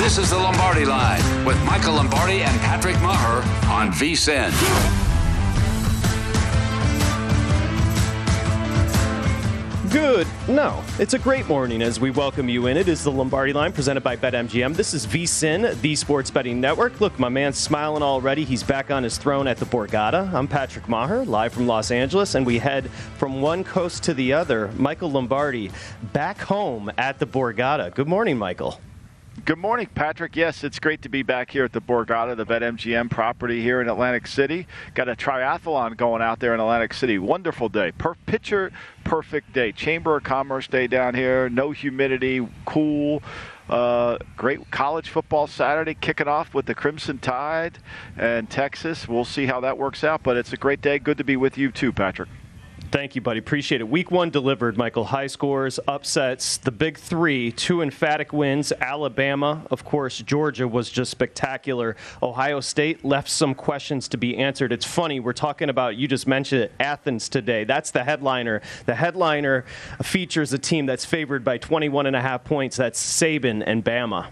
This is the Lombardi Line with Michael Lombardi and Patrick Meagher on VSIN. Good. No, it's a great morning as we welcome you in. It is the Lombardi Line presented by BetMGM. This is VSIN, the Sports Betting Network. Look, my man's smiling already. He's back on his throne at the Borgata. I'm Patrick Meagher, live from Los Angeles, and we head from one coast to the other. Michael Lombardi back home at the Borgata. Good morning, Michael. Good morning, Patrick. Yes, it's great to be back here at the Borgata, the BetMGM property here in Atlantic City. Got a triathlon going out there in Atlantic City. Wonderful day. Per- picture perfect day. Chamber of Commerce day down here. No humidity, cool. Uh, great college football Saturday kicking off with the Crimson Tide and Texas. We'll see how that works out, but it's a great day. Good to be with you too, Patrick. Thank you, buddy. Appreciate it. Week one delivered, Michael. High scores, upsets, the big three, two emphatic wins. Alabama, of course, Georgia was just spectacular. Ohio State left some questions to be answered. It's funny, we're talking about, you just mentioned it, Athens today. That's the headliner. The headliner features a team that's favored by 21 and a half points. That's Saban and Bama.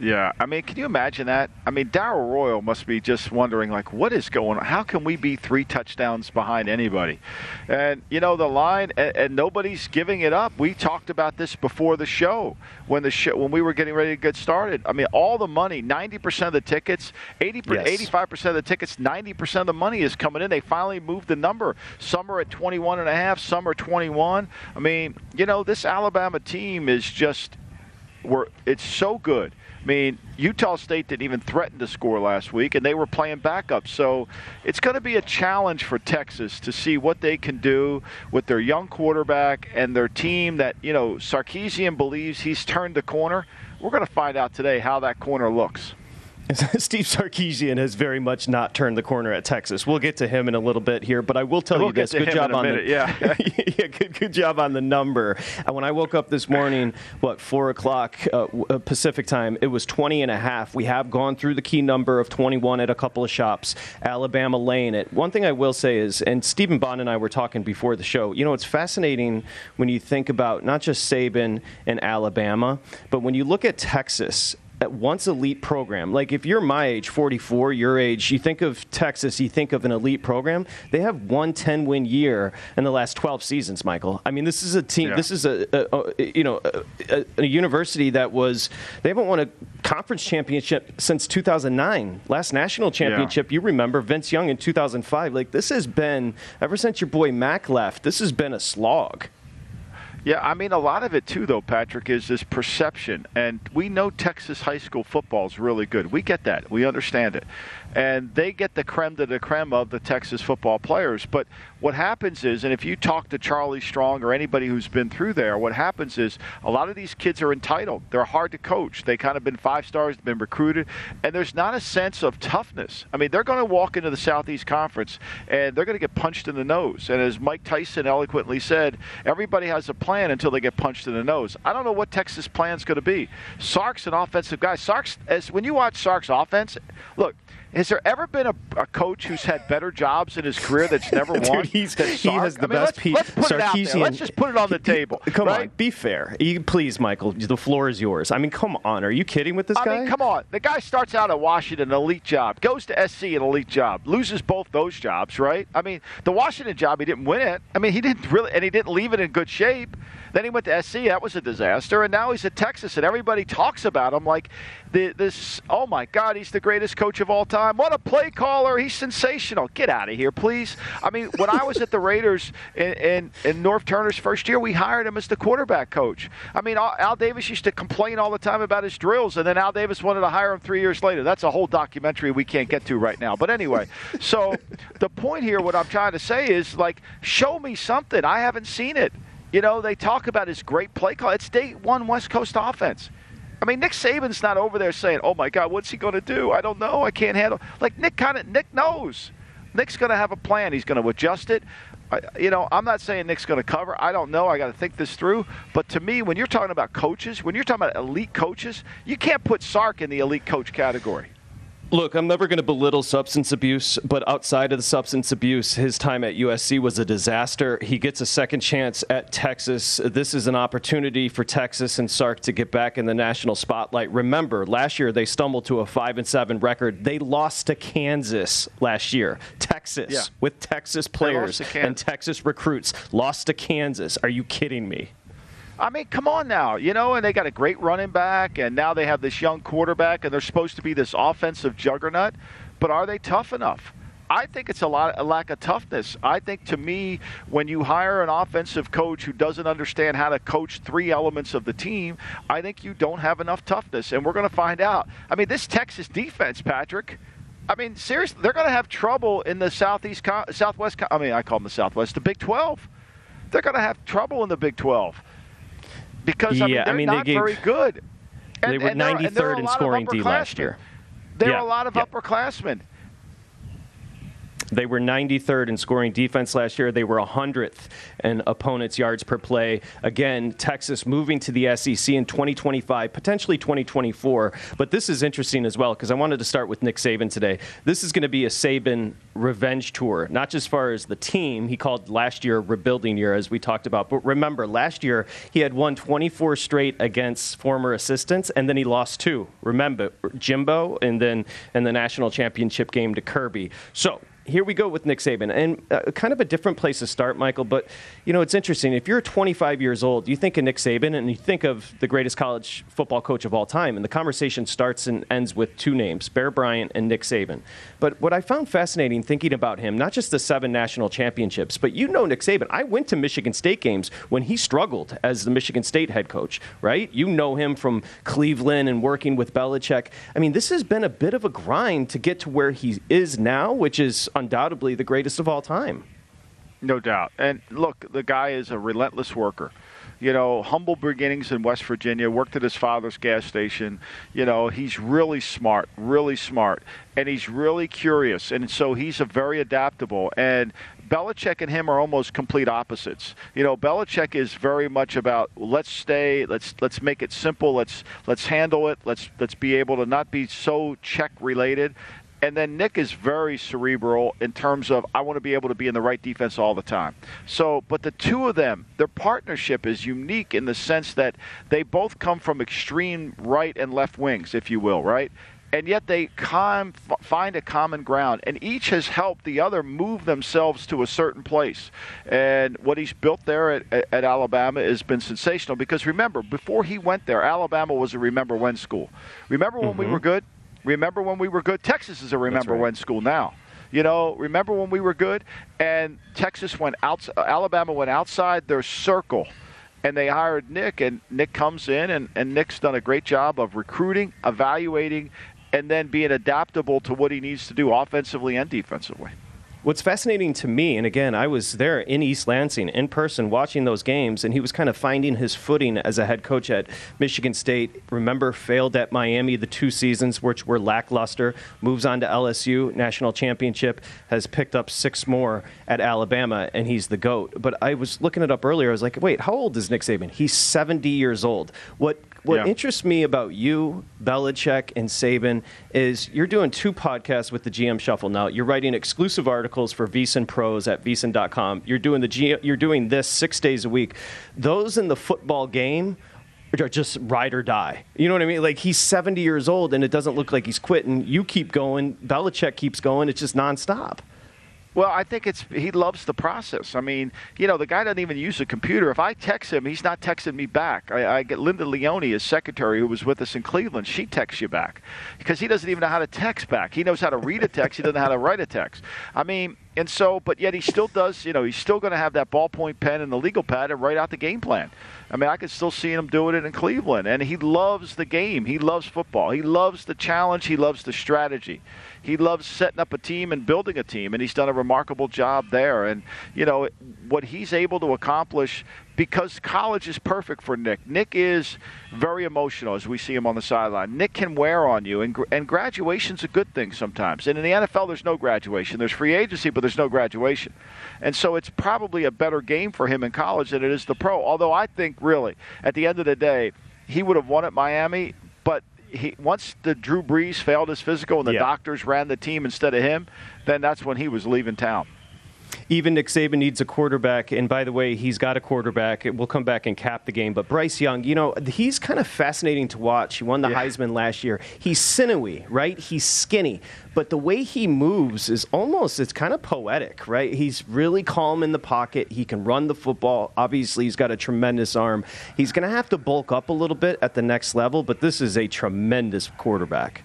Yeah, I mean, can you imagine that? I mean, Darrell Royal must be just wondering, like, what is going on? How can we be three touchdowns behind anybody? And you know, the line, and, and nobody's giving it up. We talked about this before the show when the show when we were getting ready to get started. I mean, all the money, ninety percent of the tickets, 80 Yes. 85 percent of the tickets, ninety percent of the money is coming in. They finally moved the number. Some are at 21 and a half, some are 21. I mean, you know, this Alabama team is just, we're, it's so good. I mean, Utah State didn't even threaten to score last week, and they were playing backup. So it's going to be a challenge for Texas to see what they can do with their young quarterback and their team that, you know, Sarkisian believes he's turned the corner. We're going to find out today how that corner looks. Steve Sarkisian has very much not turned the corner at Texas. We'll get to him in a little bit here, but I will tell We'll you this: good job on minute, the yeah. yeah, good, good job on the number. Uh, when I woke up this morning, what four o'clock uh, uh, Pacific time, it was 20 and a half. We have gone through the key number of 21 at a couple of shops. Alabama laying it. One thing I will say is, and Stephen Bond and I were talking before the show. You know, it's fascinating when you think about not just Saban and Alabama, but when you look at Texas at once elite program. Like if you're my age, 44, your age, you think of Texas, you think of an elite program. They have one 10 win year in the last 12 seasons, Michael. I mean, this is a team. Yeah. This is a, a, a you know a, a, a university that was they haven't won a conference championship since 2009. Last national championship, you remember Vince Young in 2005. Like this has been ever since your boy Mack left. This has been a slog. Yeah, I mean, a lot of it too, though, Patrick, is this perception. And we know Texas high school football is really good. We get that. We understand it and they get the creme de la creme of the Texas football players. But what happens is, and if you talk to Charlie Strong or anybody who's been through there, what happens is a lot of these kids are entitled. They're hard to coach. They kind of been five stars, been recruited, and there's not a sense of toughness. I mean, they're going to walk into the Southeast Conference and they're going to get punched in the nose. And as Mike Tyson eloquently said, everybody has a plan until they get punched in the nose. I don't know what Texas plan's going to be. Sark's an offensive guy. Sark's as when you watch Sark's offense, look, has there ever been a, a, coach who's had better jobs in his carear that's never won? Dude, he's, he has the I mean, best let's, let's put. It out there. Let's just put it on the table. Come right? on, be fair. You, please, Michael. The floor is yours. I mean, come on. Are you kidding with this I guy? I mean, come on. The guy starts out at Washington, an elite job, goes to SC, an elite job, loses both those jobs, right? I mean, the Washington job, he didn't win it. I mean, he didn't really, and he didn't leave it in good shape. Then he went to SC. That was a disaster. And now he's at Texas, and everybody talks about him like the, this. Oh my God, he's the greatest coach of all time. What a play caller! He's sensational. Get out of here, please. I mean, when I was at the Raiders in, in, in Norv Turner's first year, we hired him as the quarterback coach. I mean, Al Davis used to complain all the time about his drills, and then Al Davis wanted to hire him three years later. That's a whole documentary we can't get to right now. But anyway, so the point here, what I'm trying to say is like, show me something. I haven't seen it. You know, they talk about his great play call. It's day one West Coast offense. I mean, Nick Saban's not over there saying, "Oh my God, what's he going to do? I don't know. I can't handle." Like Nick kind of Nick knows. Nick's going to have a plan. He's going to adjust it. I, you know, I'm not saying Nick's going to cover. I don't know. I got to think this through. But to me, when you're talking about coaches, when you're talking about elite coaches, you can't put Sark in the elite coach category. Look, I'm never going to belittle substance abuse, but outside of the substance abuse, his time at USC was a disaster. He gets a second chance at Texas. This is an opportunity for Texas and Sark to get back in the national spotlight. Remember, last year they stumbled to a 5 and 7 record. They lost to Kansas last year. Texas yeah. with Texas players and Texas recruits lost to Kansas. Are you kidding me? I mean, come on now, you know, and they got a great running back, and now they have this young quarterback, and they're supposed to be this offensive juggernaut. But are they tough enough? I think it's a lot a lack of toughness. I think to me, when you hire an offensive coach who doesn't understand how to coach three elements of the team, I think you don't have enough toughness, and we're going to find out. I mean, this Texas defense, Patrick. I mean, seriously, they're going to have trouble in the southeast, southwest. I mean, I call them the Southwest, the Big 12. They're going to have trouble in the Big 12 because I mean, they're I mean, not they gave, very good. And, they were 93rd in scoring D last year. There yeah. are a lot of yeah. upperclassmen. They were 93rd in scoring defense last year. They were 100th in opponents' yards per play. Again, Texas moving to the SEC in 2025, potentially 2024. But this is interesting as well because I wanted to start with Nick Saban today. This is going to be a Saban revenge tour, not just far as the team. He called last year rebuilding year, as we talked about. But remember, last year he had won 24 straight against former assistants, and then he lost two. Remember, Jimbo, and then in the national championship game to Kirby. So here we go with Nick Saban, and uh, kind of a different place to start, Michael. But you know, it's interesting. If you're 25 years old, you think of Nick Saban, and you think of the greatest college football coach of all time, and the conversation starts and ends with two names: Bear Bryant and Nick Saban. But what I found fascinating thinking about him, not just the seven national championships, but you know Nick Saban. I went to Michigan State games when he struggled as the Michigan State head coach. Right? You know him from Cleveland and working with Belichick. I mean, this has been a bit of a grind to get to where he is now, which is undoubtedly the greatest of all time. No doubt. And look, the guy is a relentless worker. You know, humble beginnings in West Virginia, worked at his father's gas station. You know, he's really smart, really smart, and he's really curious. And so he's a very adaptable. And Belichick and him are almost complete opposites. You know, Belichick is very much about let's stay, let's let's make it simple, let's let's handle it, let's let's be able to not be so check related. And then Nick is very cerebral in terms of I want to be able to be in the right defense all the time. So, but the two of them, their partnership is unique in the sense that they both come from extreme right and left wings, if you will, right? And yet they com- find a common ground, and each has helped the other move themselves to a certain place. And what he's built there at, at, Alabama has been sensational because remember, before he went there, Alabama was a remember when school. Remember when mm-hmm. we were good? Remember when we were good? Texas is a remember right. when school now. You know, remember when we were good and Texas went out, Alabama went outside their circle and they hired Nick, and Nick comes in, and, and Nick's done a great job of recruiting, evaluating, and then being adaptable to what he needs to do offensively and defensively. What's fascinating to me, and again, I was there in East Lansing in person watching those games, and he was kind of finding his footing as a head coach at Michigan State. Remember, failed at Miami the two seasons, which were lackluster. Moves on to LSU, national championship, has picked up six more at Alabama, and he's the GOAT. But I was looking it up earlier. I was like, wait, how old is Nick Saban? He's 70 years old. What what yeah. interests me about you, Belichick, and Saban is you're doing two podcasts with the GM Shuffle now. You're writing exclusive articles for VSiN Pros at VSiN.com. You're doing the G, you're doing this six days a week. Those in the football game are just ride or die. You know what I mean? Like he's 70 years old and it doesn't look like he's quitting. You keep going. Belichick keeps going. It's just nonstop. Well, I think it's he loves the process. I mean, you know, the guy doesn't even use a computer. If I text him, he's not texting me back. I, I get Linda Leone, his secretary, who was with us in Cleveland. She texts you back because he doesn't even know how to text back. He knows how to read a text. he doesn't know how to write a text. I mean, and so, but yet he still does. You know, he's still going to have that ballpoint pen and the legal pad and write out the game plan. I mean, I could still see him doing it in Cleveland, and he loves the game. He loves football. He loves the challenge. He loves the strategy he loves setting up a team and building a team, and he's done a remarkable job there. And you know what he's able to accomplish because college is perfect for Nick. Nick is very emotional as we see him on the sideline. Nick can wear on you, and and graduation's a good thing sometimes. And in the NFL, there's no graduation. There's free agency, but there's no graduation. And so it's probably a better game for him in college than it is the pro. Although I think really, at the end of the day, he would have won at Miami, but he once the Drew Brees failed his physical and the yeah. doctors ran the team instead of him, then that's when he was leaving town even Nick Saban needs a quarterback. And by the way, he's got a quarterback. We'll come back and cap the game. But Bryce Young, you know, he's kind of fascinating to watch. He won the yeah. Heisman last year. He's sinewy, right? He's skinny. But the way he moves is almost, it's kind of poetic, right? He's really calm in the pocket. He can run the football. Obviously, he's got a tremendous arm. He's going to have to bulk up a little bit at the next level, but this is a tremendous quarterback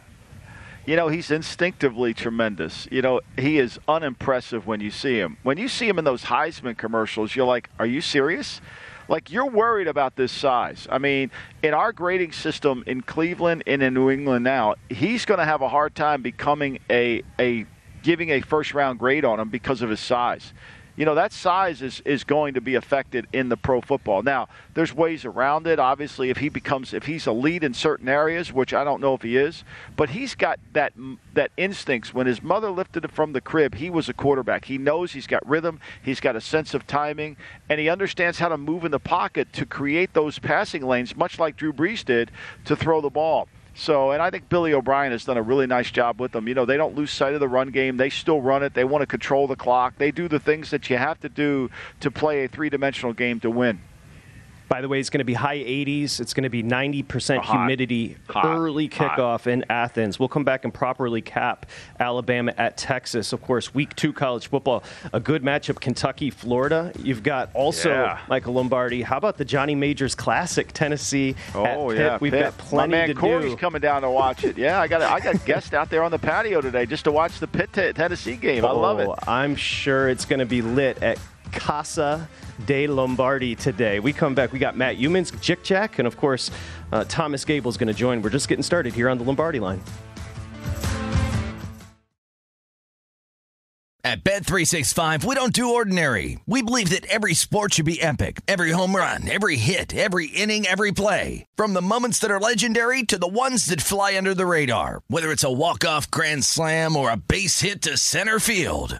you know, he's instinctively tremendous. You know, he is unimpressive when you see him. When you see him in those Heisman commercials, you're like, are you serious? Like, you're worried about this size. I mean, in our grading system in Cleveland and in New England now, he's going to have a hard time becoming a, a giving a first round grade on him because of his size you know that size is, is going to be affected in the pro football. Now, there's ways around it. Obviously, if he becomes if he's a lead in certain areas, which I don't know if he is, but he's got that that instincts. When his mother lifted him from the crib, he was a quarterback. He knows he's got rhythm, he's got a sense of timing, and he understands how to move in the pocket to create those passing lanes, much like Drew Brees did to throw the ball. So, and I think Billy O'Brien has done a really nice job with them. You know, they don't lose sight of the run game. They still run it. They want to control the clock. They do the things that you have to do to play a three dimensional game to win. By the way, it's going to be high 80s. It's going to be 90% Hot. humidity Hot. early kickoff Hot. in Athens. We'll come back and properly cap Alabama at Texas. Of course, week two college football, a good matchup, Kentucky, Florida. You've got also yeah. Michael Lombardi. How about the Johnny Majors Classic, Tennessee oh, at Pitt? Yeah, We've Pitt. got plenty My man to Corey's do. coming down to watch it. Yeah, I got I got guests out there on the patio today just to watch the Pitt Tennessee game. I love it. Oh, I'm sure it's going to be lit at Casa de Lombardi today. We come back. We got Matt Youmans, Jick Jack, and of course, uh, Thomas Gable's going to join. We're just getting started here on the Lombardi line. At Bet365, we don't do ordinary. We believe that every sport should be epic. Every home run, every hit, every inning, every play. From the moments that are legendary to the ones that fly under the radar. Whether it's a walk-off grand slam or a base hit to center field.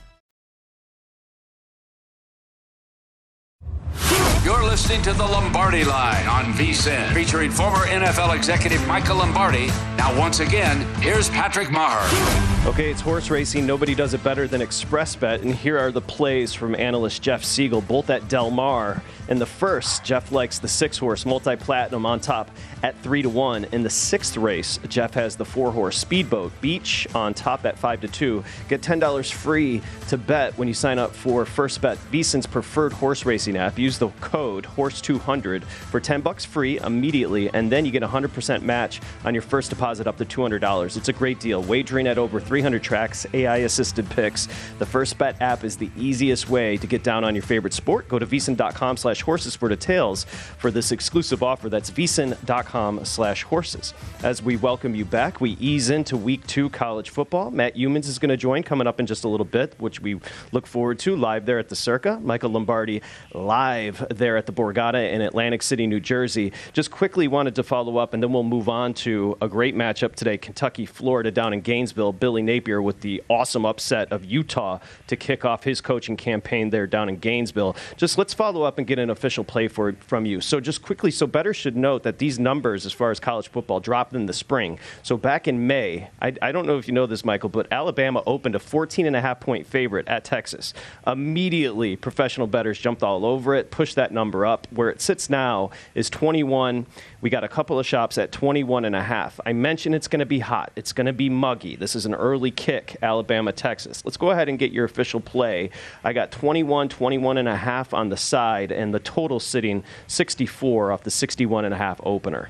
You're listening to the Lombardi Line on VSIN, featuring former NFL executive Michael Lombardi. Now, once again, here's Patrick Meagher. Okay, it's horse racing. Nobody does it better than ExpressBet, and here are the plays from analyst Jeff Siegel, both at Del Mar. In the first, Jeff likes the six horse multi platinum on top at three to one. In the sixth race, Jeff has the four horse speedboat beach on top at five to two. Get ten dollars free to bet when you sign up for First Bet, VSIN's preferred horse racing app. Use the code Horse200 for 10 bucks free immediately, and then you get a 100% match on your first deposit up to $200. It's a great deal. Wagering at over 300 tracks, AI assisted picks. The First Bet app is the easiest way to get down on your favorite sport. Go to vsin.com slash horses for details for this exclusive offer. That's vsin.com slash horses. As we welcome you back, we ease into week two college football. Matt Youmans is going to join coming up in just a little bit, which we look forward to live there at the Circa. Michael Lombardi live there at the Borgata in Atlantic City, New Jersey. Just quickly wanted to follow up, and then we'll move on to a great matchup today Kentucky, Florida down in Gainesville. Billy Napier with the awesome upset of Utah to kick off his coaching campaign there down in Gainesville. Just let's follow up and get an official play for from you. So, just quickly, so better should note that these numbers, as far as college football, dropped in the spring. So, back in May, I, I don't know if you know this, Michael, but Alabama opened a 14 and a half point favorite at Texas. Immediately, professional bettors jumped all over it, pushed that number up. Where it sits now is 21. We got a couple of shops at 21 and a half. I mentioned it's going to be hot. It's going to be muggy. This is an early kick, Alabama, Texas. Let's go ahead and get your official play. I got 21, 21 and a half on the side, and the total sitting 64 off the 61 and a half opener.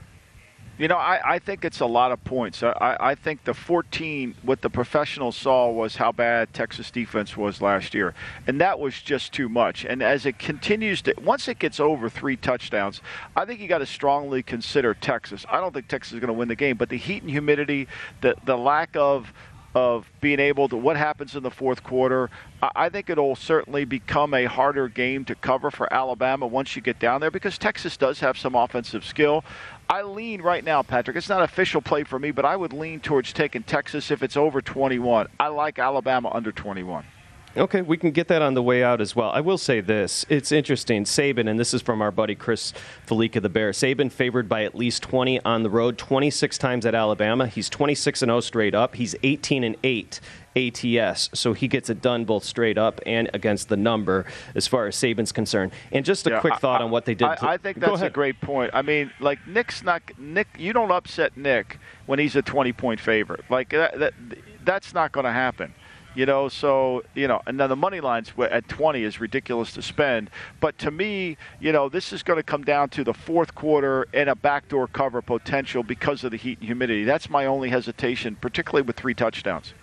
You know, I, I think it's a lot of points. I, I think the 14, what the professionals saw was how bad Texas defense was last year. And that was just too much. And as it continues to, once it gets over three touchdowns, I think you got to strongly consider Texas. I don't think Texas is going to win the game, but the heat and humidity, the, the lack of of being able to what happens in the fourth quarter. I think it'll certainly become a harder game to cover for Alabama once you get down there because Texas does have some offensive skill. I lean right now, Patrick. It's not official play for me, but I would lean towards taking Texas if it's over 21. I like Alabama under 21. Okay, we can get that on the way out as well. I will say this. It's interesting. Saban, and this is from our buddy Chris Fallica, the Bear. Saban favored by at least 20 on the road, 26 times at Alabama. He's 26 and 0 straight up. He's 18 and 8 ATS. So he gets it done both straight up and against the number as far as Saban's concerned. And just a yeah, quick thought I, on what they did. I, to, I think that's a great point. I mean, like Nick's not Nick. You don't upset Nick when he's a 20 point favorite. Like that, that that's not going to happen. You know, so you know, and then the money lines at 20 is ridiculous to spend. But to me, you know, this is going to come down to the fourth quarter and a backdoor cover potential because of the heat and humidity. That's my only hesitation, particularly with three touchdowns.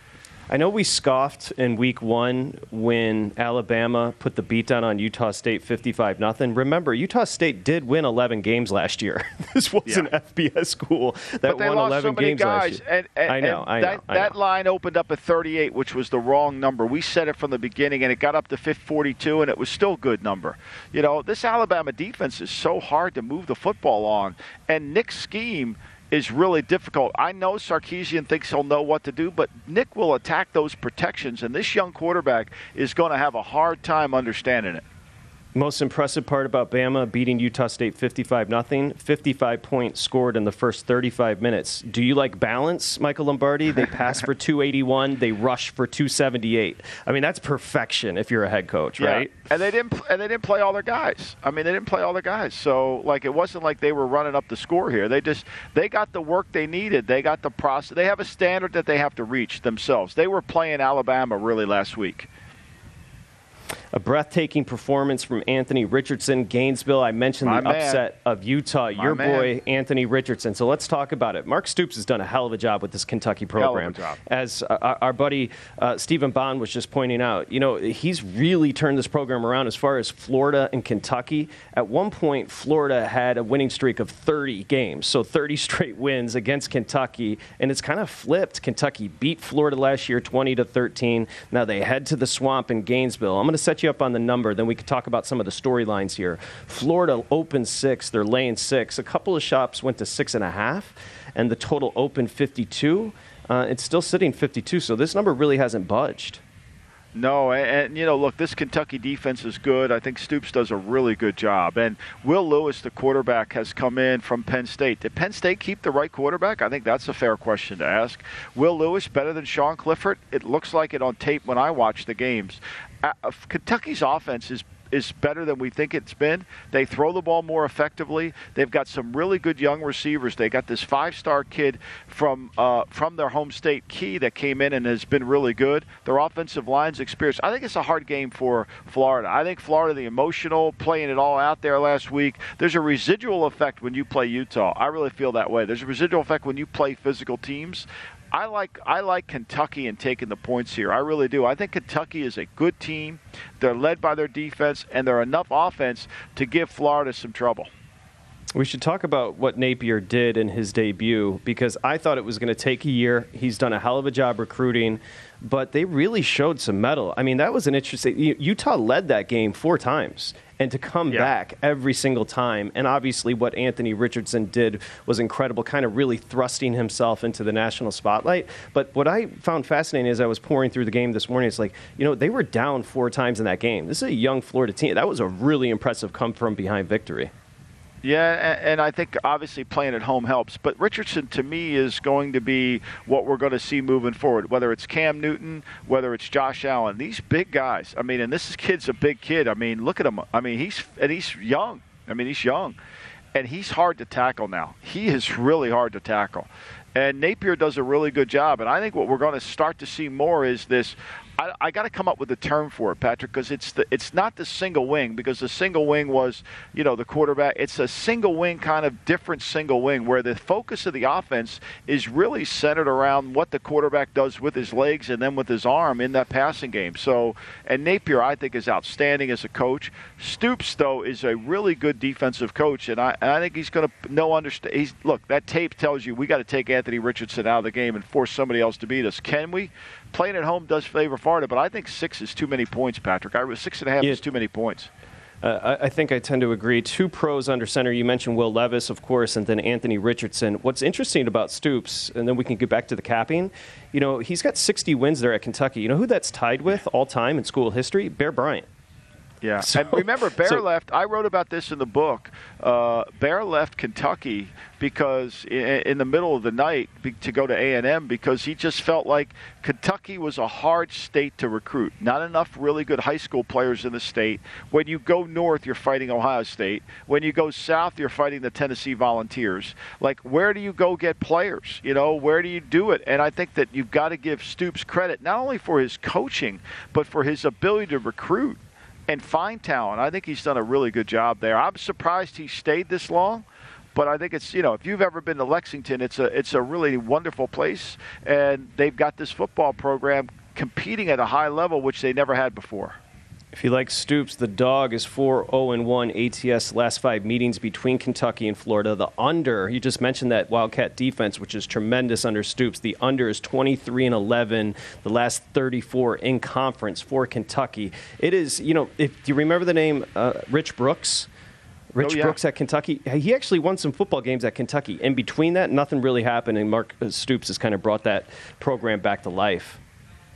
I know we scoffed in week one when Alabama put the beat down on Utah State 55 nothing. Remember, Utah State did win 11 games last year. this was yeah. an FBS school that won 11 so games guys, last year. And, and, I know, I know. That, I know. that line opened up at 38, which was the wrong number. We said it from the beginning, and it got up to 42, and it was still a good number. You know, this Alabama defense is so hard to move the football on, and Nick's scheme – is really difficult. I know Sarkisian thinks he'll know what to do, but Nick will attack those protections, and this young quarterback is going to have a hard time understanding it. Most impressive part about Bama beating Utah State 55 nothing. 55 points scored in the first 35 minutes. Do you like balance, Michael Lombardi? They pass for 281, they rush for 278. I mean, that's perfection if you're a head coach, yeah. right? And they didn't and they didn't play all their guys. I mean, they didn't play all their guys. So, like it wasn't like they were running up the score here. They just they got the work they needed. They got the process. They have a standard that they have to reach themselves. They were playing Alabama really last week. A breathtaking performance from Anthony Richardson. Gainesville, I mentioned My the man. upset of Utah. My Your man. boy, Anthony Richardson. So let's talk about it. Mark Stoops has done a hell of a job with this Kentucky program. As uh, our, our buddy uh, Stephen Bond was just pointing out, you know, he's really turned this program around as far as Florida and Kentucky. At one point, Florida had a winning streak of 30 games, so 30 straight wins against Kentucky, and it's kind of flipped. Kentucky beat Florida last year 20 to 13. Now they head to the swamp in Gainesville. I'm going to set you up on the number, then we can talk about some of the storylines here. Florida opened six, they're laying six. A couple of shops went to six and a half, and the total opened 52. Uh, it's still sitting 52, so this number really hasn't budged. No, and, and, you know, look, this Kentucky defense is good. I think Stoops does a really good job. And Will Levis, the quarterback, has come in from Penn State. Did Penn State keep the right quarterback? I think that's a fair question to ask. Will Levis better than Sean Clifford? It looks like it on tape when I watch the games. Uh, Kentucky's offense is is better than we think it's been. They throw the ball more effectively. They've got some really good young receivers. They got this five-star kid from uh, from their home state, Key, that came in and has been really good. Their offensive line's experience. I think it's a hard game for Florida. I think Florida, the emotional, playing it all out there last week. There's a residual effect when you play Utah. I really feel that way. There's a residual effect when you play physical teams. I like I like Kentucky and taking the points here. I really do. I think Kentucky is a good team. They're led by their defense and they're enough offense to give Florida some trouble. We should talk about what Napier did in his debut because I thought it was going to take a year. He's done a hell of a job recruiting, but they really showed some mettle. I mean, that was an interesting. Utah led that game four times, and to come Yeah. back every single time, and obviously what Anthony Richardson did was incredible, kind of really thrusting himself into the national spotlight. But what I found fascinating as I was pouring through the game this morning, it's like, you know, they were down four times in that game. This is a young Florida team. That was a really impressive come from behind victory. Yeah, and, I think obviously playing at home helps. But Richardson, to me, is going to be what we're going to see moving forward. Whether it's Cam Newton, whether it's Josh Allen, these big guys. I mean, and this kid's a big kid. I mean, look at him. I mean, he's and he's young. I mean, he's young, and he's hard to tackle now. He is really hard to tackle. And Napier does a really good job. And I think what we're going to start to see more is this. I, I got to come up with a term for it, Patrick, because it's the it's not the single wing because the single wing was you know the quarterback. It's a single wing kind of different single wing where the focus of the offense is really centered around what the quarterback does with his legs and then with his arm in that passing game. So and Napier I think is outstanding as a coach. Stoops though is a really good defensive coach, and I and I think he's going to know understand. He's look that tape tells you we got to take Anthony Richardson out of the game and force somebody else to beat us. Can we? Playing at home does favor Florida, but I think six is too many points, Patrick. I was six and a half Yeah. is too many points. Uh, I I think I tend to agree. Two pros under center. You mentioned Will Levis, of course, and then Anthony Richardson. What's interesting about Stoops, and then we can get back to the capping, you know, he's got 60 wins there at Kentucky. You know who that's tied with all time in school history? Bear Bryant. Yeah, So- and remember, Bear so- left. I wrote about this in the book. Uh, Bear left Kentucky because in, in the middle of the night to go to A and M because he just felt like Kentucky was a hard state to recruit. Not enough really good high school players in the state. When you go north, you're fighting Ohio State. When you go south, you're fighting the Tennessee Volunteers. Like, where do you go get players? You know, where do you do it? And I think that you've got to give Stoops credit not only for his coaching but for his ability to recruit and find talent. I think he's done a really good job there. I'm surprised he stayed this long, but I think it's you know if you've ever been to Lexington, it's a it's a really wonderful place, and they've got this football program competing at a high level which they never had before. If you like Stoops, the dog is 4 0 1 ATS last five meetings between Kentucky and Florida. The under, you just mentioned that Wildcat defense, which is tremendous under Stoops. The under is 23 and 11, the last 34 in conference for Kentucky. It is, you know, if do you remember the name uh, Rich Brooks? Rich Oh, yeah. Brooks at Kentucky. He actually won some football games at Kentucky. In between that, nothing really happened, and Mark uh, Stoops has kind of brought that program back to life.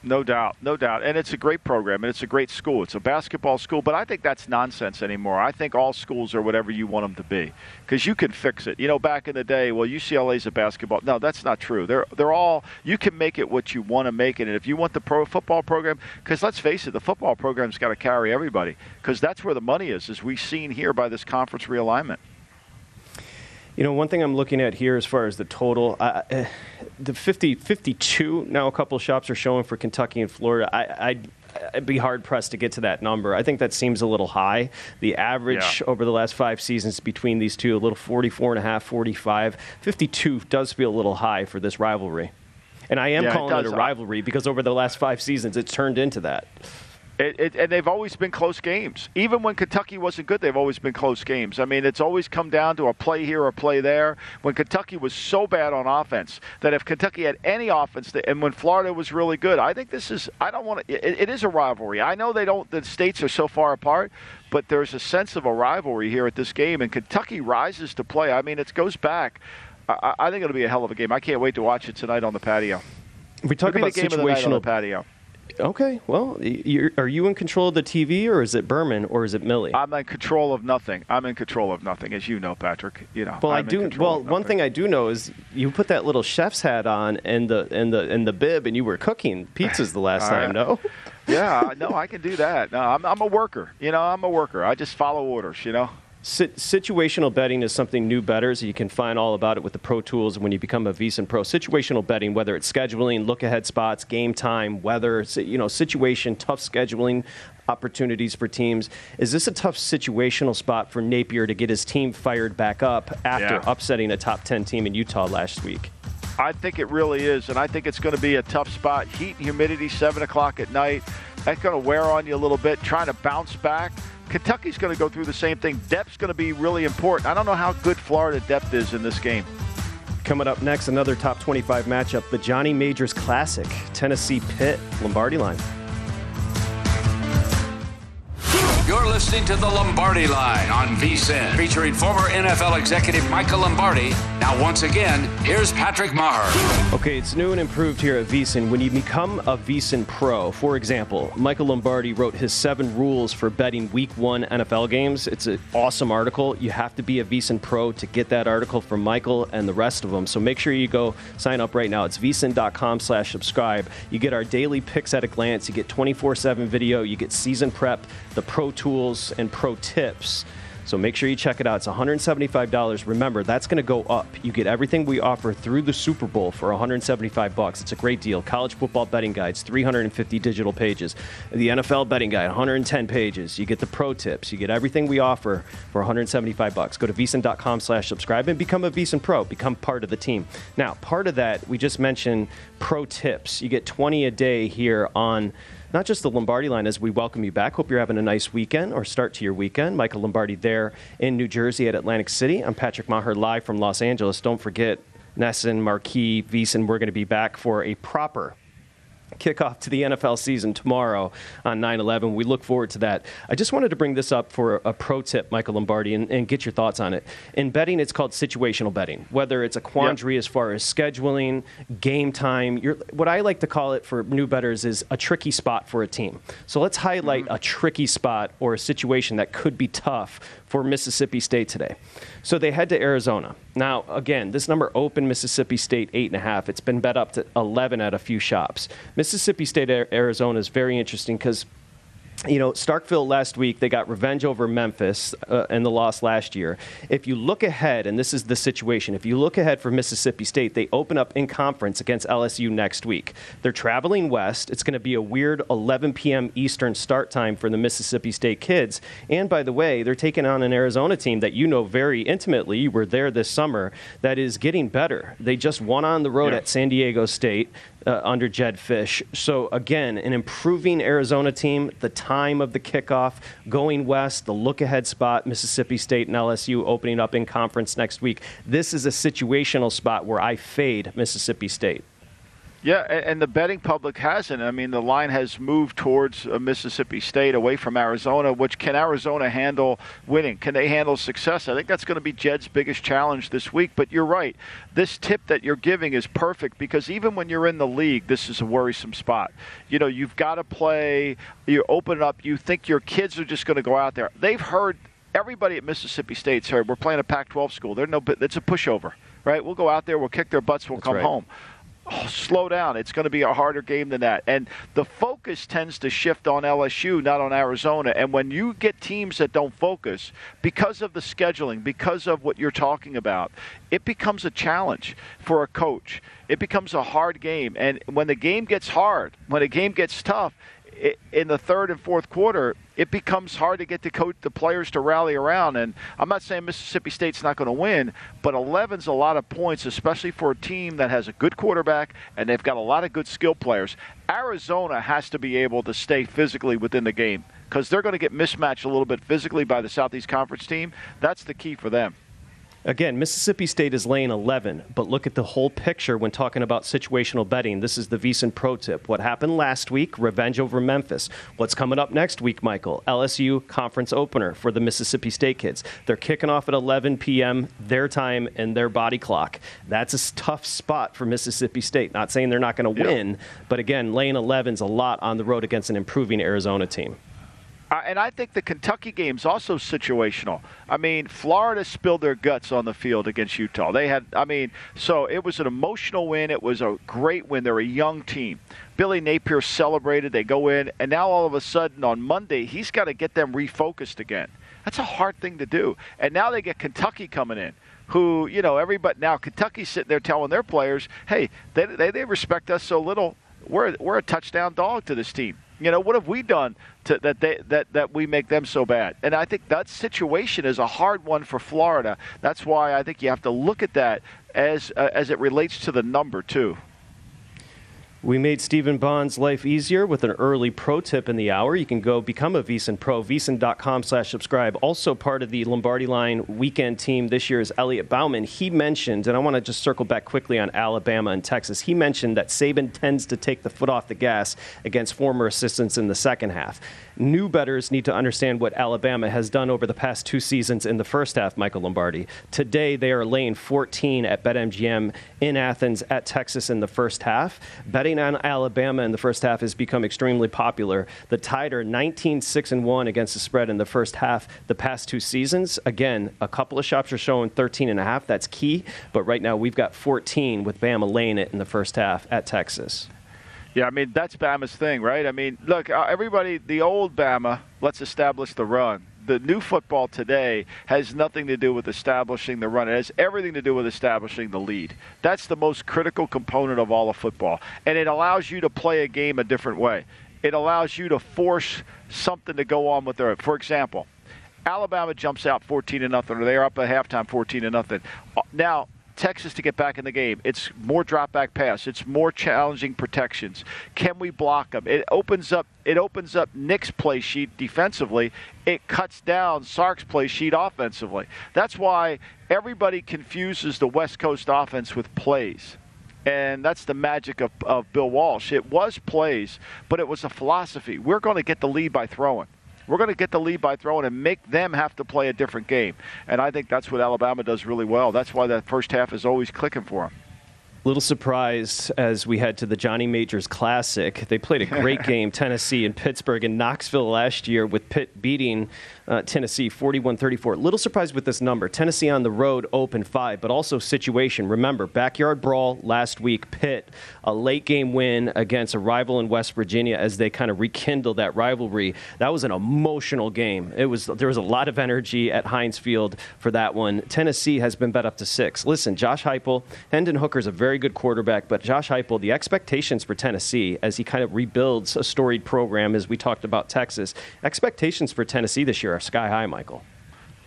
No doubt, no doubt. And it's a great program and it's a great school. It's a basketball school, but I think that's nonsense anymore. I think all schools are whatever you want them to be because you can fix it. You know, back in the day, well, UCLA's a basketball. No, that's not true. They're they're all you can make it what you want to make it. And if you want the pro football program, because let's face it, the football program's got to carry everybody because that's where the money is, as we've seen here by this conference realignment. You know, one thing I'm looking at here as far as the total, uh, the 50, 52 now a couple shops are showing for Kentucky and Florida. I, I'd, I'd be hard pressed to get to that number. I think that seems a little high. The average Yeah. over the last five seasons between these two, a little 44 and a half, 45. 52 does feel a little high for this rivalry. And I am Yeah, calling it, does. a rivalry because over the last five seasons, it's turned into that. It, it, and they've always been close games. Even when Kentucky wasn't good, they've always been close games. I mean, it's always come down to a play here or a play there. When Kentucky was so bad on offense that if Kentucky had any offense, and when Florida was really good, I think this is. I don't want to. It, it is a rivalry. I know they don't. The states are so far apart, but there's a sense of a rivalry here at this game, and Kentucky rises to play. I mean, it goes back. I, I think it'll be a hell of a game. I can't wait to watch it tonight on the patio. We talk about the game of the night on the situational patio. Okay, well, are you in control of the TV, or is it Berman, or is it Millie? I'm in control of nothing. I'm in control of nothing, as you know, Patrick. You know. Well, I'm I do. Well, one thing I do know is you put that little chef's hat on and the and the and the bib, and you were cooking pizzas the last time. right. No. yeah, no, I can do that. No, I'm, I'm a worker. You know, I'm a worker. I just follow orders. You know. Sit- situational betting is something new bettors. You can find all about it with the Pro Tools when you become a VSiN Pro. Situational betting, whether it's scheduling, look ahead spots, game time, weather, you know, situation, tough scheduling opportunities for teams. Is this a tough situational spot for Napier to get his team fired back up after Yeah. upsetting a top 10 team in Utah last week? I think it really is, and I think it's going to be a tough spot. Heat and humidity, seven o'clock at night. That's going to wear on you a little bit. Trying to bounce back. Kentucky's going to go through the same thing. Depth's going to be really important. I don't know how good Florida depth is in this game. Coming up next, another top 25 matchup, the Johnny Majors Classic, Tennessee Pitt, Lombardi line. You're listening to the Lombardi Line on VSIN, featuring former NFL executive Michael Lombardi. Now, once again, here's Patrick Meagher. Okay, it's new and improved here at VSiN. When you become a VSiN Pro, for example, Michael Lombardi wrote his seven rules for betting Week One NFL games. It's an awesome article. You have to be a VSiN Pro to get that article from Michael and the rest of them. So make sure you go sign up right now. It's VSiN.com/subscribe. You get our daily picks at a glance. You get 24/7 video. You get season prep, the Pro Tools, and Pro Tips. So make sure you check it out. It's $175. Remember, that's going to go up. You get everything we offer through the Super Bowl for 175 bucks. It's a great deal. College football betting guides, 350 digital pages. The NFL betting guide, 110 pages. You get the pro tips. You get everything we offer for 175 bucks. Go to vsin.com slash subscribe and become a VSiN Pro. Become part of the team. Now, part of that, we just mentioned pro tips. You get 20 a day here on not just the Lombardi line as we welcome you back. Hope you're having a nice weekend or start to your weekend. Michael Lombardi there in New Jersey at Atlantic City. I'm Patrick Meagher live from Los Angeles. Don't forget, Nesson, Marquis, VSiN, we're going to be back for a proper kickoff to the NFL season tomorrow on 9 11. We look forward to that. I just wanted to bring this up for a pro tip, Michael Lombardi, and, and get your thoughts on it. In betting, it's called situational betting, whether it's a quandary yep. as far as scheduling, game time. what I like to call it for new bettors is a tricky spot for a team. So let's highlight mm-hmm. a tricky spot or a situation that could be tough for Mississippi State today. So they head to Arizona. Now, again, this number opened Mississippi State eight and a half. It's been bet up to 11 at a few shops. Mississippi State, Arizona is very interesting because you know, Starkville last week, they got revenge over Memphis uh, and the loss last year. If you look ahead, and this is the situation, if you look ahead for Mississippi State, they open up in conference against LSU next week. They're traveling west. It's going to be a weird 11 p.m. Eastern start time for the Mississippi State kids. And by the way, they're taking on an Arizona team that you know very intimately. You were there this summer, that is getting better. They just won on the road yeah. at San Diego State uh, under Jedd Fisch. So again, an improving Arizona team. The time of the kickoff going west, the look ahead spot, Mississippi State and LSU opening up in conference next week. This is a situational spot where I fade Mississippi State. Yeah, and the betting public hasn't. I mean, the line has moved towards uh, Mississippi State away from Arizona, which can Arizona handle winning? Can they handle success? I think that's going to be Jedd's biggest challenge this week. But you're right. This tip that you're giving is perfect because even when you're in the league, this is a worrisome spot. You know, you've got to play, you open it up, you think your kids are just going to go out there. They've heard, everybody at Mississippi State's heard, we're playing a Pac 12 school. They're no, it's a pushover right? We'll go out there, we'll kick their butts, we'll That's come right. home oh, slow down. It's going to be a harder game than that. And the focus tends to shift on LSU, not on Arizona. And when you get teams that don't focus, because of the scheduling, because of what you're talking about, it becomes a challenge for a coach. It becomes a hard game. And when the game gets hard, when a game gets tough, in the third and fourth quarter, it becomes hard to get the coach, the players to rally around. And I'm not saying Mississippi State's not going to win, but 11's a lot of points, especially for a team that has a good quarterback and they've got a lot of good skill players. Arizona has to be able to stay physically within the game because they're going to get mismatched a little bit physically by the Southeast Conference team. That's the key for them. Again, Mississippi State is laying 11, but look at the whole picture when talking about situational betting. This is the VSiN Pro Tip. What happened last week? Revenge over Memphis. What's coming up next week, Michael? LSU conference opener for the Mississippi State kids. They're kicking off at 11 p.m. their time and their body clock. That's a tough spot for Mississippi State. Not saying they're not going to yeah. win, but again, laying 11's a lot on the road against an improving Arizona team. And I think the Kentucky game is also situational. I mean, Florida spilled their guts on the field against Utah. They had, I mean, so it was an emotional win. It was a great win. They're a young team. Billy Napier celebrated. They go in, and now all of a sudden on Monday, he's got to get them refocused again. That's a hard thing to do. And now they get Kentucky coming in who, you know, everybody now Kentucky's sitting there telling their players, hey, they, they, they respect us so little. We're, we're a touchdown dog to this team. You know, what have we done to, that they that that we make them so bad? And I think that situation is a hard one for Florida. That's why I think you have to look at that as uh, as it relates to the number too. We made Stephen Bond's life easier with an early pro tip in the hour. You can go become a VSiN Pro, VSiN.com slash subscribe. Also part of the Lombardi Line weekend team this year is Elliot Bauman. He mentioned, and I want to just circle back quickly on Alabama and Texas. He mentioned that Saban tends to take the foot off the gas against former assistants in the second half. New bettors need to understand what Alabama has done over the past two seasons in the first half, Michael Lombardi. Today, they are laying 14 at BetMGM in Athens at Texas in the first half. Betting on Alabama in the first half has become extremely popular. The Tide are 19 6 and 1 against the spread in the first half the past two seasons. Again, a couple of shops are showing 13 and a half. That's key. But right now, we've got 14 with Bama laying it in the first half at Texas. Yeah, I mean that's Bama's thing, right? I mean, look, uh, everybody, the old Bama, let's establish the run. The new football today has nothing to do with establishing the run. It has everything to do with establishing the lead. That's the most critical component of all of football, and it allows you to play a game a different way. It allows you to force something to go on with their. For example, Alabama jumps out 14 to nothing, or they're up at halftime 14 to nothing. Uh, now Texas to get back in the game. It's more drop back pass. It's more challenging protections. Can we block them? It opens up. It opens up Nick's play sheet defensively. It cuts down Sark's play sheet offensively. That's why everybody confuses the West Coast offense with plays. And that's the magic of, of Bill Walsh. It was plays, but it was a philosophy. We're going to get the lead by throwing. We're going to get the lead by throwing and make them have to play a different game. And I think that's what Alabama does really well. That's why that first half is always clicking for them little surprised as we head to the Johnny Majors Classic. They played a great game, Tennessee and Pittsburgh and Knoxville last year, with Pitt beating uh, Tennessee 41 34. Little surprised with this number. Tennessee on the road, open five, but also situation. Remember, backyard brawl last week, Pitt, a late game win against a rival in West Virginia as they kind of rekindle that rivalry. That was an emotional game. It was There was a lot of energy at Heinz Field for that one. Tennessee has been bet up to six. Listen, Josh Heupel, Hendon Hooker's a very good quarterback, but Josh Heupel, the expectations for Tennessee as he kind of rebuilds a storied program, as we talked about Texas, expectations for Tennessee this year are sky high, Michael.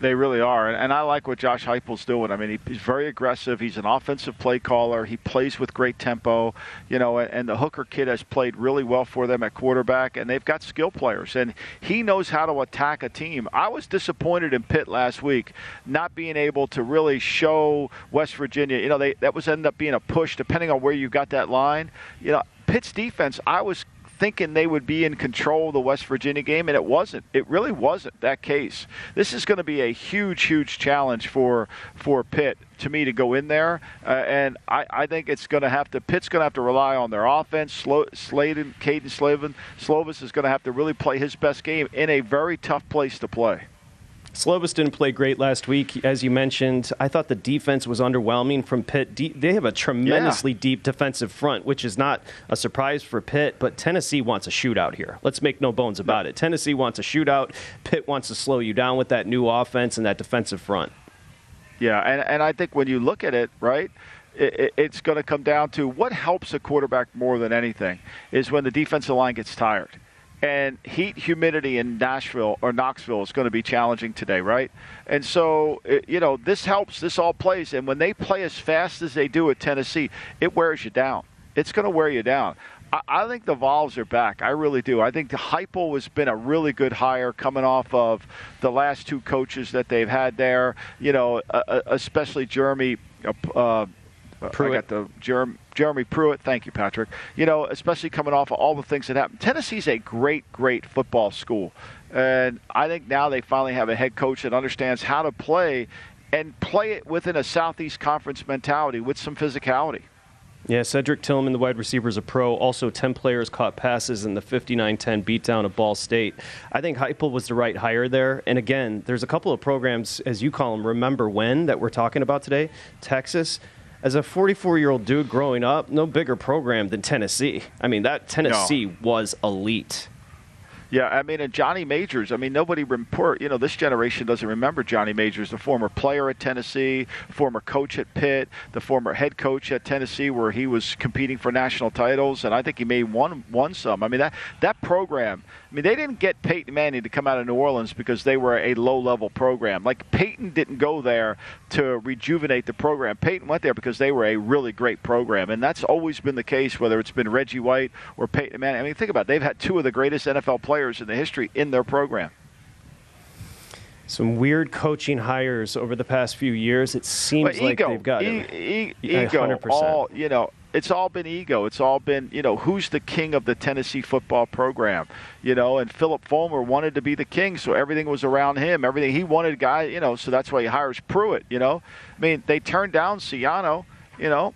They really are, and I like what Josh Heupel's doing. I mean, he's very aggressive. He's an offensive play caller. He plays with great tempo, you know. And the Hooker kid has played really well for them at quarterback, and they've got skill players, and he knows how to attack a team. I was disappointed in Pitt last week, not being able to really show West Virginia. You know, they that was ended up being a push, depending on where you got that line. You know, Pitt's defense, I was thinking they would be in control of the West Virginia game, and it wasn't. It really wasn't that case. This is going to be a huge, huge challenge for for Pitt to me to go in there, uh, and I, I think it's going to have to. Pitt's going to have to rely on their offense. Slo- Sladen, Kedon Slovis, Slovis is going to have to really play his best game in a very tough place to play. Slovis didn't play great last week, as you mentioned. I thought the defense was underwhelming from Pitt. they have a tremendously yeah. deep defensive front, which is not a surprise for Pitt, but Tennessee wants a shootout here. Let's make no bones about it. Tennessee wants a shootout. Pitt wants to slow you down with that new offense and that defensive front. Yeah, and, and I think when you look at it, right, it's going to come down to what helps a quarterback more than anything is when the defensive line gets tired and heat humidity in Nashville or Knoxville is going to be challenging today, right? And so, you know, this helps. This all plays. And when they play as fast as they do at Tennessee, it wears you down. It's going to wear you down. I, think the Vols are back. I really do. I think the Heupel has been a really good hire coming off of the last two coaches that they've had there. You know, uh, especially Jeremy. Uh, Uh, Pruitt. I got the Jeremy, Jeremy Pruitt. Thank you, Patrick. You know, especially coming off of all the things that happened. Tennessee's a great, great football school, and I think now they finally have a head coach that understands how to play and play it within a Southeast Conference mentality with some physicality. Yeah, Cedric Tillman, the wide receiver, is a pro. Also, 10 players caught passes in the 59 10 beatdown of Ball State. I think Heupel was the right hire there. And again, there's a couple of programs, as you call them, remember when, that we're talking about today. Texas, as a 44 year old dude growing up, no bigger program than Tennessee. I mean, that Tennessee no. was elite. Yeah, I mean, and Johnny Majors. I mean, nobody report. You know, this generation doesn't remember Johnny Majors, the former player at Tennessee, former coach at Pitt, the former head coach at Tennessee, where he was competing for national titles, and I think he made one won some. I mean, that that program. I mean, they didn't get Peyton Manning to come out of New Orleans because they were a low level program. Like Peyton didn't go there to rejuvenate the program. Peyton went there because they were a really great program, and that's always been the case. Whether it's been Reggie White or Peyton Manning. I mean, think about it. They've had two of the greatest NFL players players in the history in their program. Some weird coaching hires over the past few years. It seems like they've got e- e- ego. 100%. All you know, it's all been ego. It's all been, you know, who's the king of the Tennessee football program, you know, and Phillip Fulmer wanted to be the king, so everything was around him. Everything he wanted, guy, you know, so that's why he hires Pruitt, you know. I mean, they turned down Schiano, you know,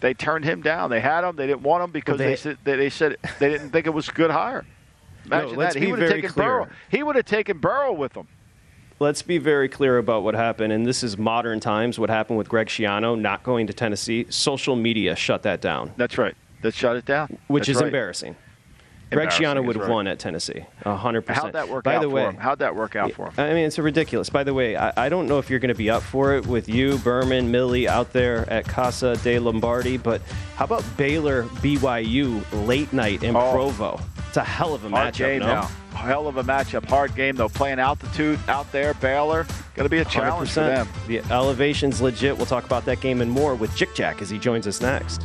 they turned him down. They had him, they didn't want him because they, they, said they said they didn't think it was a good hire. Imagine no, that. He would have taken clear. Burrow. He would have taken Burrow with him. Let's be very clear about what happened, and this is modern times. What happened with Greg Schiano not going to Tennessee? Social media shut that down. That's right. That shut it down. Which That's is right. embarrassing. Greg Schiano would have right. won at Tennessee, hundred percent. How'd that work By out the way, for him? How'd that work out for him? I mean, it's ridiculous. By the way, I, I don't know if you're going to be up for it with you, Berman, Millie out there at Casa de Lombardi, but how about Baylor BYU late night in oh. Provo? It's a hell of a Hard matchup. Game no? now. Hell of a matchup. Hard game though. Playing altitude out there, Baylor. Going to be a challenge 100%. for them. The elevation's legit. We'll talk about that game and more with Jick Jack as he joins us next.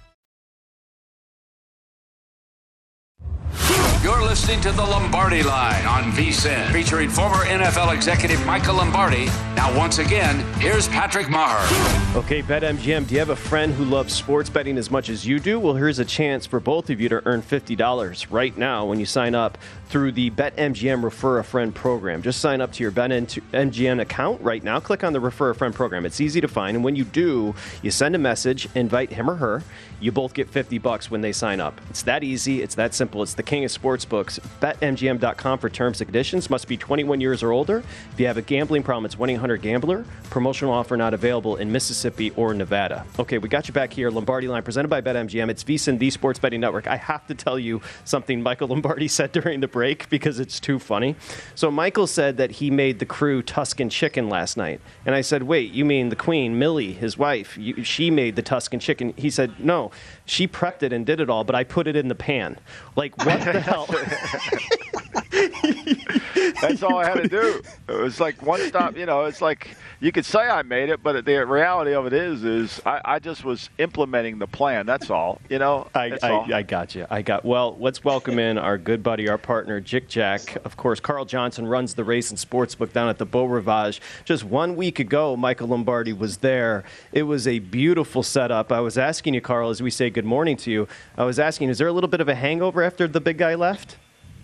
You're listening to the Lombardi Line on VSIN, featuring former NFL executive Michael Lombardi. Now, once again, here's Patrick Meagher. Okay, BetMGM, do you have a friend who loves sports betting as much as you do? Well, here's a chance for both of you to earn $50 right now when you sign up through the BetMGM Refer a Friend program. Just sign up to your BetMGM account right now. Click on the Refer a Friend program. It's easy to find, and when you do, you send a message, invite him or her. You both get 50 bucks when they sign up. It's that easy. It's that simple. It's the king of sports books. BetMGM.com for terms and conditions. Must be 21 years or older. If you have a gambling problem, it's 1 800 Gambler. Promotional offer not available in Mississippi or Nevada. Okay, we got you back here. Lombardi Line presented by BetMGM. It's VSIN, the Sports Betting Network. I have to tell you something Michael Lombardi said during the break because it's too funny. So, Michael said that he made the crew Tuscan chicken last night. And I said, wait, you mean the queen, Millie, his wife? You, she made the Tuscan chicken. He said, no, she prepped it and did it all, but I put it in the pan. Like, what the hell? That's all I had to do. It was like one stop. You know, it's like you could say I made it, but the reality of it is, is I, I just was implementing the plan. That's all. You know, I, That's all. I, I got you. I got. Well, let's welcome in our good buddy, our partner, Jick Jack. Of course, Carl Johnson runs the race and sportsbook down at the Beau Rivage. Just one week ago, Michael Lombardi was there. It was a beautiful setup. I was asking you, Carl, as we say good morning to you. I was asking, is there a little bit of a hangover after the big guy left?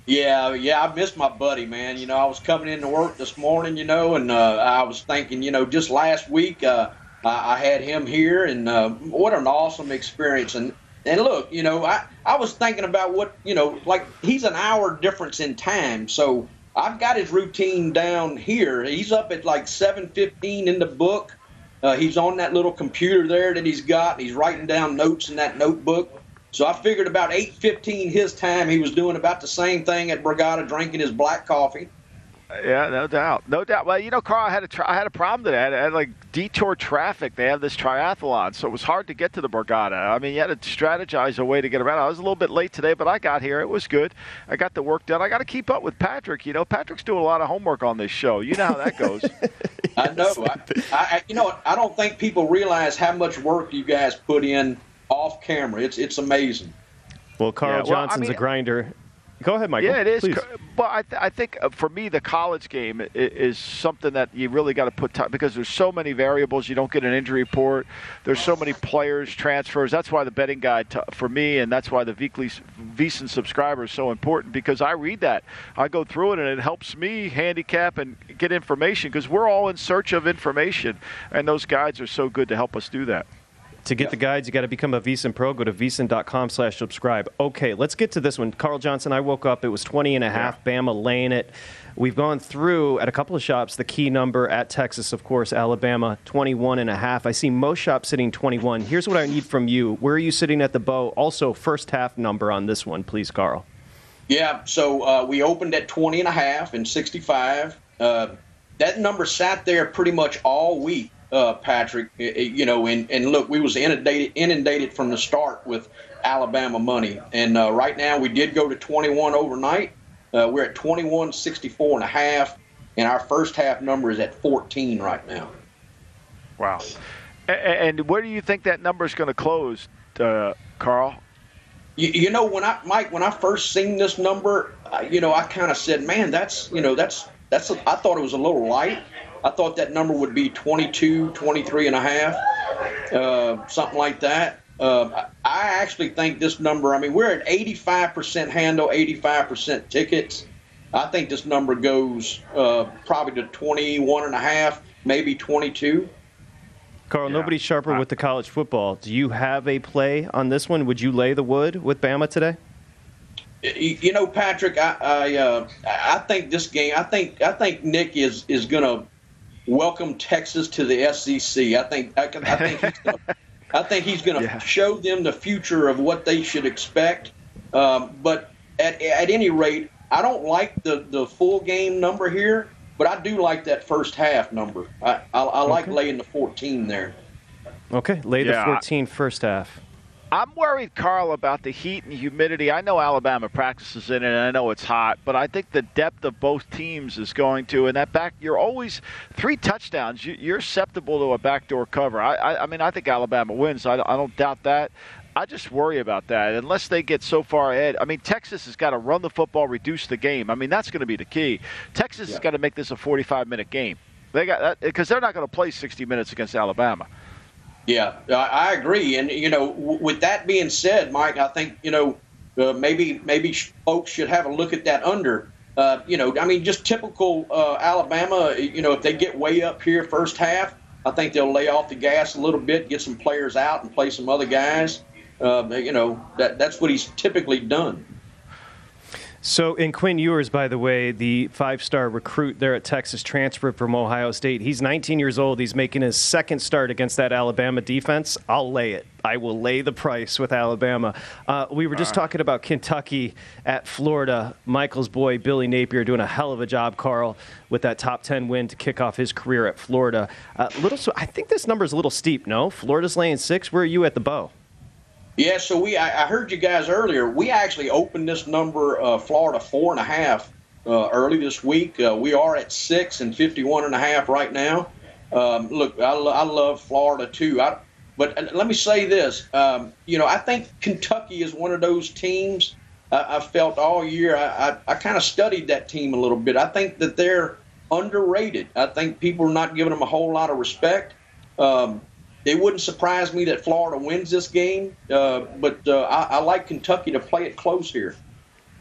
Yeah, yeah, I miss my buddy, man. You know, I was coming into work this morning, you know, and uh, I was thinking, you know, just last week uh, I, I had him here, and uh, what an awesome experience. And and look, you know, I I was thinking about what you know, like he's an hour difference in time, so I've got his routine down here. He's up at like seven fifteen in the book. Uh, he's on that little computer there that he's got, and he's writing down notes in that notebook. So I figured about 8:15 his time, he was doing about the same thing at Borgata, drinking his black coffee. Yeah, no doubt, no doubt. Well, you know, Carl, I had a tri- I had a problem today. I had, I had like detour traffic. They have this triathlon, so it was hard to get to the Borgata. I mean, you had to strategize a way to get around. I was a little bit late today, but I got here. It was good. I got the work done. I got to keep up with Patrick. You know, Patrick's doing a lot of homework on this show. You know how that goes. I know. I, I, you know, I don't think people realize how much work you guys put in off camera. It's it's amazing. Well, Carl Yeah, well, I Johnson's mean- a grinder. Go ahead, Michael. Yeah, it is. Please. But I, th- I think uh, for me, the college game i- is something that you really got to put time because there's so many variables. You don't get an injury report. There's so many players transfers. That's why the betting guide t- for me, and that's why the weekly s- VSiN subscriber is so important because I read that. I go through it, and it helps me handicap and get information because we're all in search of information, and those guides are so good to help us do that. To get the guides, you got to become a VSiN Pro. Go to VSiN.com slash subscribe. Okay, let's get to this one. Carl Johnson, I woke up. It was 20 and a half. Bama laying it. We've gone through at a couple of shops the key number at Texas, of course, Alabama, 21 and a half. I see most shops sitting 21. Here's what I need from you. Where are you sitting at the Beau? Also, first half number on this one, please, Carl. Yeah, so uh, we opened at 20 and a half and 65. Uh, that number sat there pretty much all week, uh, Patrick. I- I- You know, and, and look, we was inundated inundated from the start with Alabama money, and uh, right now we did go to 21 overnight. Uh, we're at 21, 64 and a half, and our first half number is at 14 right now. Wow. And where do you think that number is going to close, uh, Carl? You, you know, when I Mike, when I first seen this number, you know, I kind of said, "Man, that's you know, that's that's." A, I thought it was a little light. I thought that number would be 22, 23 and a half, uh, something like that. Uh, I I actually think this number. I mean, we're at 85% handle, 85% tickets. I think this number goes uh, probably to 21 and a half, maybe 22. Carl, nobody's sharper with the college football. Do you have a play on this one? Would you lay the wood with Bama today? You you know, Patrick, I I, uh, I think this game. I think I think Nick is is going to welcome Texas to the SEC. I think I, can- I think he's gonna, I think he's going to show them the future of what they should expect. Um, but at at any rate, I don't like the the full game number here, but I do like that first half number. I I, I like Okay. laying the 14 there. Okay, lay the Yeah. 14 first half. I'm worried, Carl, about the heat and humidity. I know Alabama practices in it, and I know it's hot, but I think the depth of both teams is going to. And that back, you're always three touchdowns. You, you're susceptible to a backdoor cover. I, I, I mean, I think Alabama wins. I, I don't doubt that. I just worry about that unless they get so far ahead. I mean, Texas has got to run the football, reduce the game. I mean, that's going to be the key. Texas has got to make this a 45 minute game. They got because they're not going to play 60 minutes against Alabama. Yeah, I, agree. And you know, with that being said, Mike, I think you know uh, maybe maybe folks should have a look at that under. Uh, you know, I mean, just typical uh, Alabama. You know, if they get way up here first half, I think they'll lay off the gas a little bit, get some players out, and play some other guys. Uh, you know, that that's what he's typically done. So, in Quinn Ewers, by the way, the five star recruit there at Texas, transferred from Ohio State. He's 19 years old. He's making his second start against that Alabama defense. I'll lay it. I will lay the price with Alabama. Uh, we were just talking about Kentucky at Florida. Michael's boy, Billy Napier, doing a hell of a job, Carl, with that top 10 win to kick off his career at Florida. Uh, little, so I think this number is a little steep, no? Florida's laying six. Where are you at the Beau? Yeah, so we I, I heard you guys earlier. We actually opened this number, uh, Florida four and a half, uh, early this week. Uh, we are at six and fifty-one and a half right now. Um, look, I, lo- I love Florida too. I, but uh, let me say this. Um, you know, I think Kentucky is one of those teams. I, I felt all year. I, I, I kind of studied that team a little bit. I think that they're underrated. I think people are not giving them a whole lot of respect. Um, it wouldn't surprise me that Florida wins this game, uh, but uh, I, I like Kentucky to play it close here.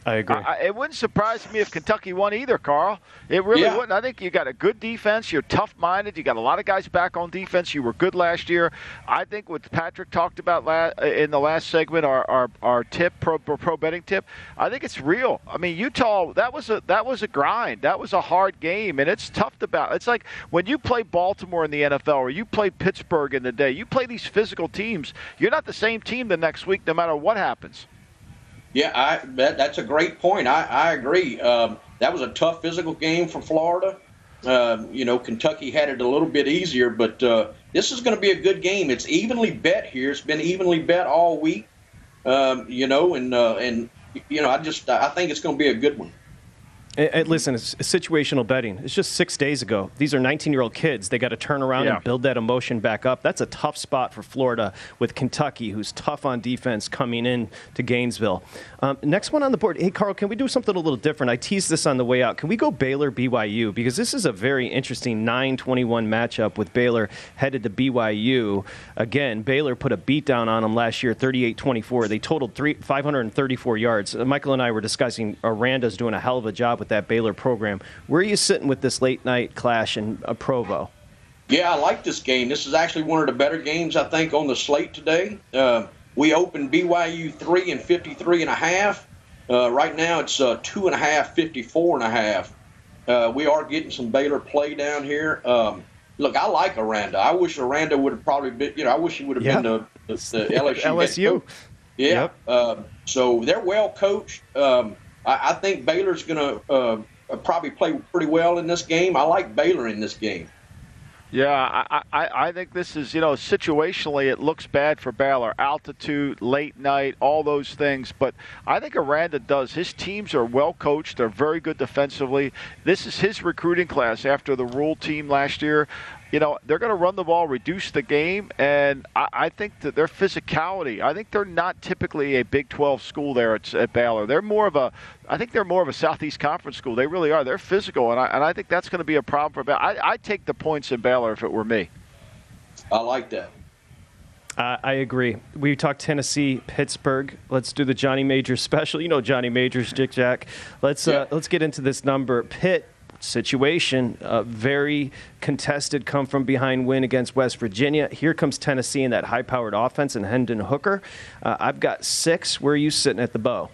I agree. I, it wouldn't surprise me if Kentucky won either, Carl. It really Yeah. wouldn't. I think you got a good defense. You're tough-minded. You got a lot of guys back on defense. You were good last year. I think what Patrick talked about la- in the last segment, our our, our tip pro, pro pro betting tip, I think it's real. I mean, Utah that was a that was a grind. That was a hard game, and it's tough to battle. It's like when you play Baltimore in the NFL or you play Pittsburgh in the day. You play these physical teams. You're not the same team the next week, no matter what happens. Yeah, I that, that's a great point. I, I agree. Um, that was a tough physical game for Florida. Um, you know, Kentucky had it a little bit easier, but uh, this is going to be a good game. It's evenly bet here. It's been evenly bet all week. Um, you know, and uh, and you know, I just I think it's going to be a good one. And, and listen, it's situational betting. It's just six days ago. These are 19 year old kids. They got to turn around Yeah. and build that emotion back up. That's a tough spot for Florida with Kentucky, who's tough on defense coming in to Gainesville. Um, next one on the board. Hey, Carl, can we do something a little different? I teased this on the way out. Can we go Baylor BYU? Because this is a very interesting 9 21 matchup with Baylor headed to BYU. Again, Baylor put a beatdown on them last year, 38 24. They totaled three, 534 yards. Uh, Michael and I were discussing Aranda's doing a hell of a job with that Baylor program. Where are you sitting with this late night clash in uh, Provo? Yeah, I like this game. This is actually one of the better games I think on the slate today. Uh, we opened BYU three and fifty three and a half. Uh, right now it's uh, two and a half, 54 and a half. Uh, we are getting some Baylor play down here. Um, look, I like Aranda. I wish Aranda would have probably been. You know, I wish he would have Yeah. been the, the, the LSU. LSU. Yeah. Um, so they're well coached. Um, I, I think Baylor's going to uh, probably play pretty well in this game. I like Baylor in this game. Yeah, I, I, I think this is, you know, situationally it looks bad for Baylor. Altitude, late night, all those things. But I think Aranda does. His teams are well coached. They're very good defensively. This is his recruiting class after the rule team last year. You know, they're going to run the ball, reduce the game, and I, I think that their physicality, I think they're not typically a Big 12 school there at, at Baylor. They're more of a, I think they're more of a Southeast Conference school. They really are. They're physical, and I, and I think that's going to be a problem for Baylor. I, I'd take the points in Baylor if it were me. I like that. Uh, I agree. We talked Tennessee, Pittsburgh. Let's do the Johnny Majors special. You know Johnny Majors, Jick Jack. Let's uh, let's get into this number. Pitt situation, uh, very contested, come from behind win against West Virginia. Here comes Tennessee in that high-powered offense and Hendon Hooker. Uh, I've got six. Where are you sitting at the Beau?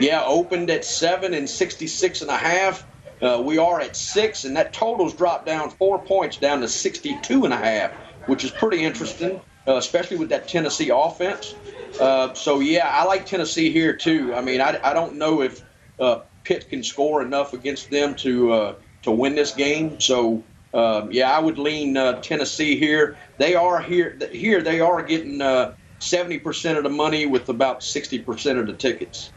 Yeah, opened at seven and 66 and a half. Uh, we are at six, and that total's dropped down four points down to 62 and a half, which is pretty interesting, uh, especially with that Tennessee offense. Uh, so, yeah, I like Tennessee here, too. I mean, I, I don't know if uh, Pitt can score enough against them to, uh, to win this game. So, um, yeah, I would lean uh, Tennessee here. They are here. Here, they are getting uh, 70% of the money with about 60% of the tickets.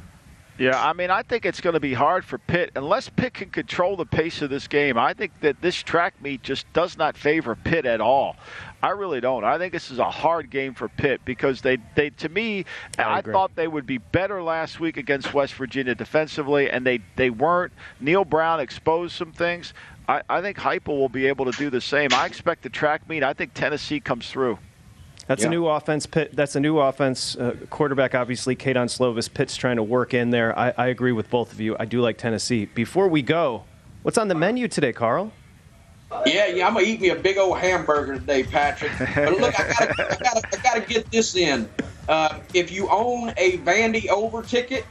Yeah, I mean, I think it's going to be hard for Pitt unless Pitt can control the pace of this game. I think that this track meet just does not favor Pitt at all. I really don't. I think this is a hard game for Pitt because they, they to me, I, agree. thought they would be better last week against West Virginia defensively, and they, they weren't. Neal Brown exposed some things. I, I think Heupel will be able to do the same. I expect the track meet. I think Tennessee comes through. That's Yeah. a new offense. Pitt, that's a new offense. Uh, quarterback, obviously, Kedon Slovis. Pitt's trying to work in there. I, I agree with both of you. I do like Tennessee. Before we go, what's on the menu today, Carl? Yeah, yeah, I'm gonna eat me a big old hamburger today, Patrick. But look, I gotta, I gotta, I gotta get this in. Uh, if you own a Vandy over ticket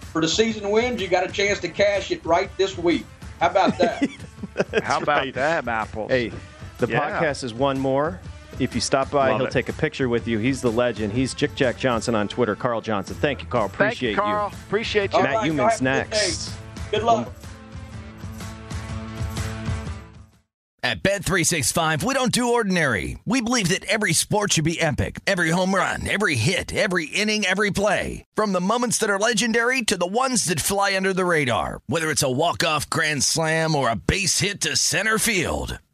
for the season wins, you got a chance to cash it right this week. How about that? How about that, Apple? Hey, the Yeah. podcast is one more. If you stop by, Love he'll it. take a picture with you. He's the legend. He's Jick Jack Johnson on Twitter. Carl Johnson. Thank you, Carl. Thank Appreciate you, Carl. Appreciate you. All Matt right, Human's all right, good next. day. Good luck. At Bet365, we don't do ordinary. We believe that every sport should be epic. Every home run, every hit, every inning, every play. From the moments that are legendary to the ones that fly under the radar. Whether it's a walk-off grand slam or a base hit to center field.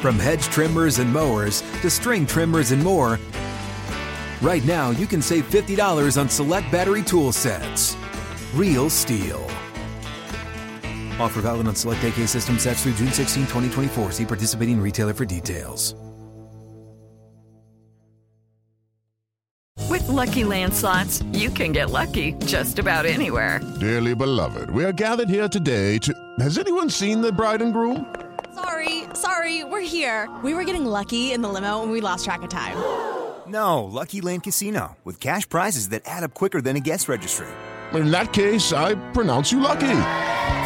From hedge trimmers and mowers to string trimmers and more, right now you can save $50 on select battery tool sets. Real STIHL. Offer valid on select AK system sets through June 16, 2024. See participating retailer for details. With Lucky Land slots, you can get lucky just about anywhere. Dearly beloved, we are gathered here today to. Has anyone seen the bride and groom? Sorry, sorry, we're here. We were getting lucky in the limo and we lost track of time. No, Lucky Land Casino, with cash prizes that add up quicker than a guest registry. In that case, I pronounce you lucky.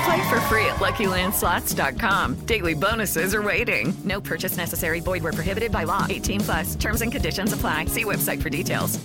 Play for free at LuckyLandSlots.com. Daily bonuses are waiting. No purchase necessary. Void where prohibited by law. 18 plus. Terms and conditions apply. See website for details.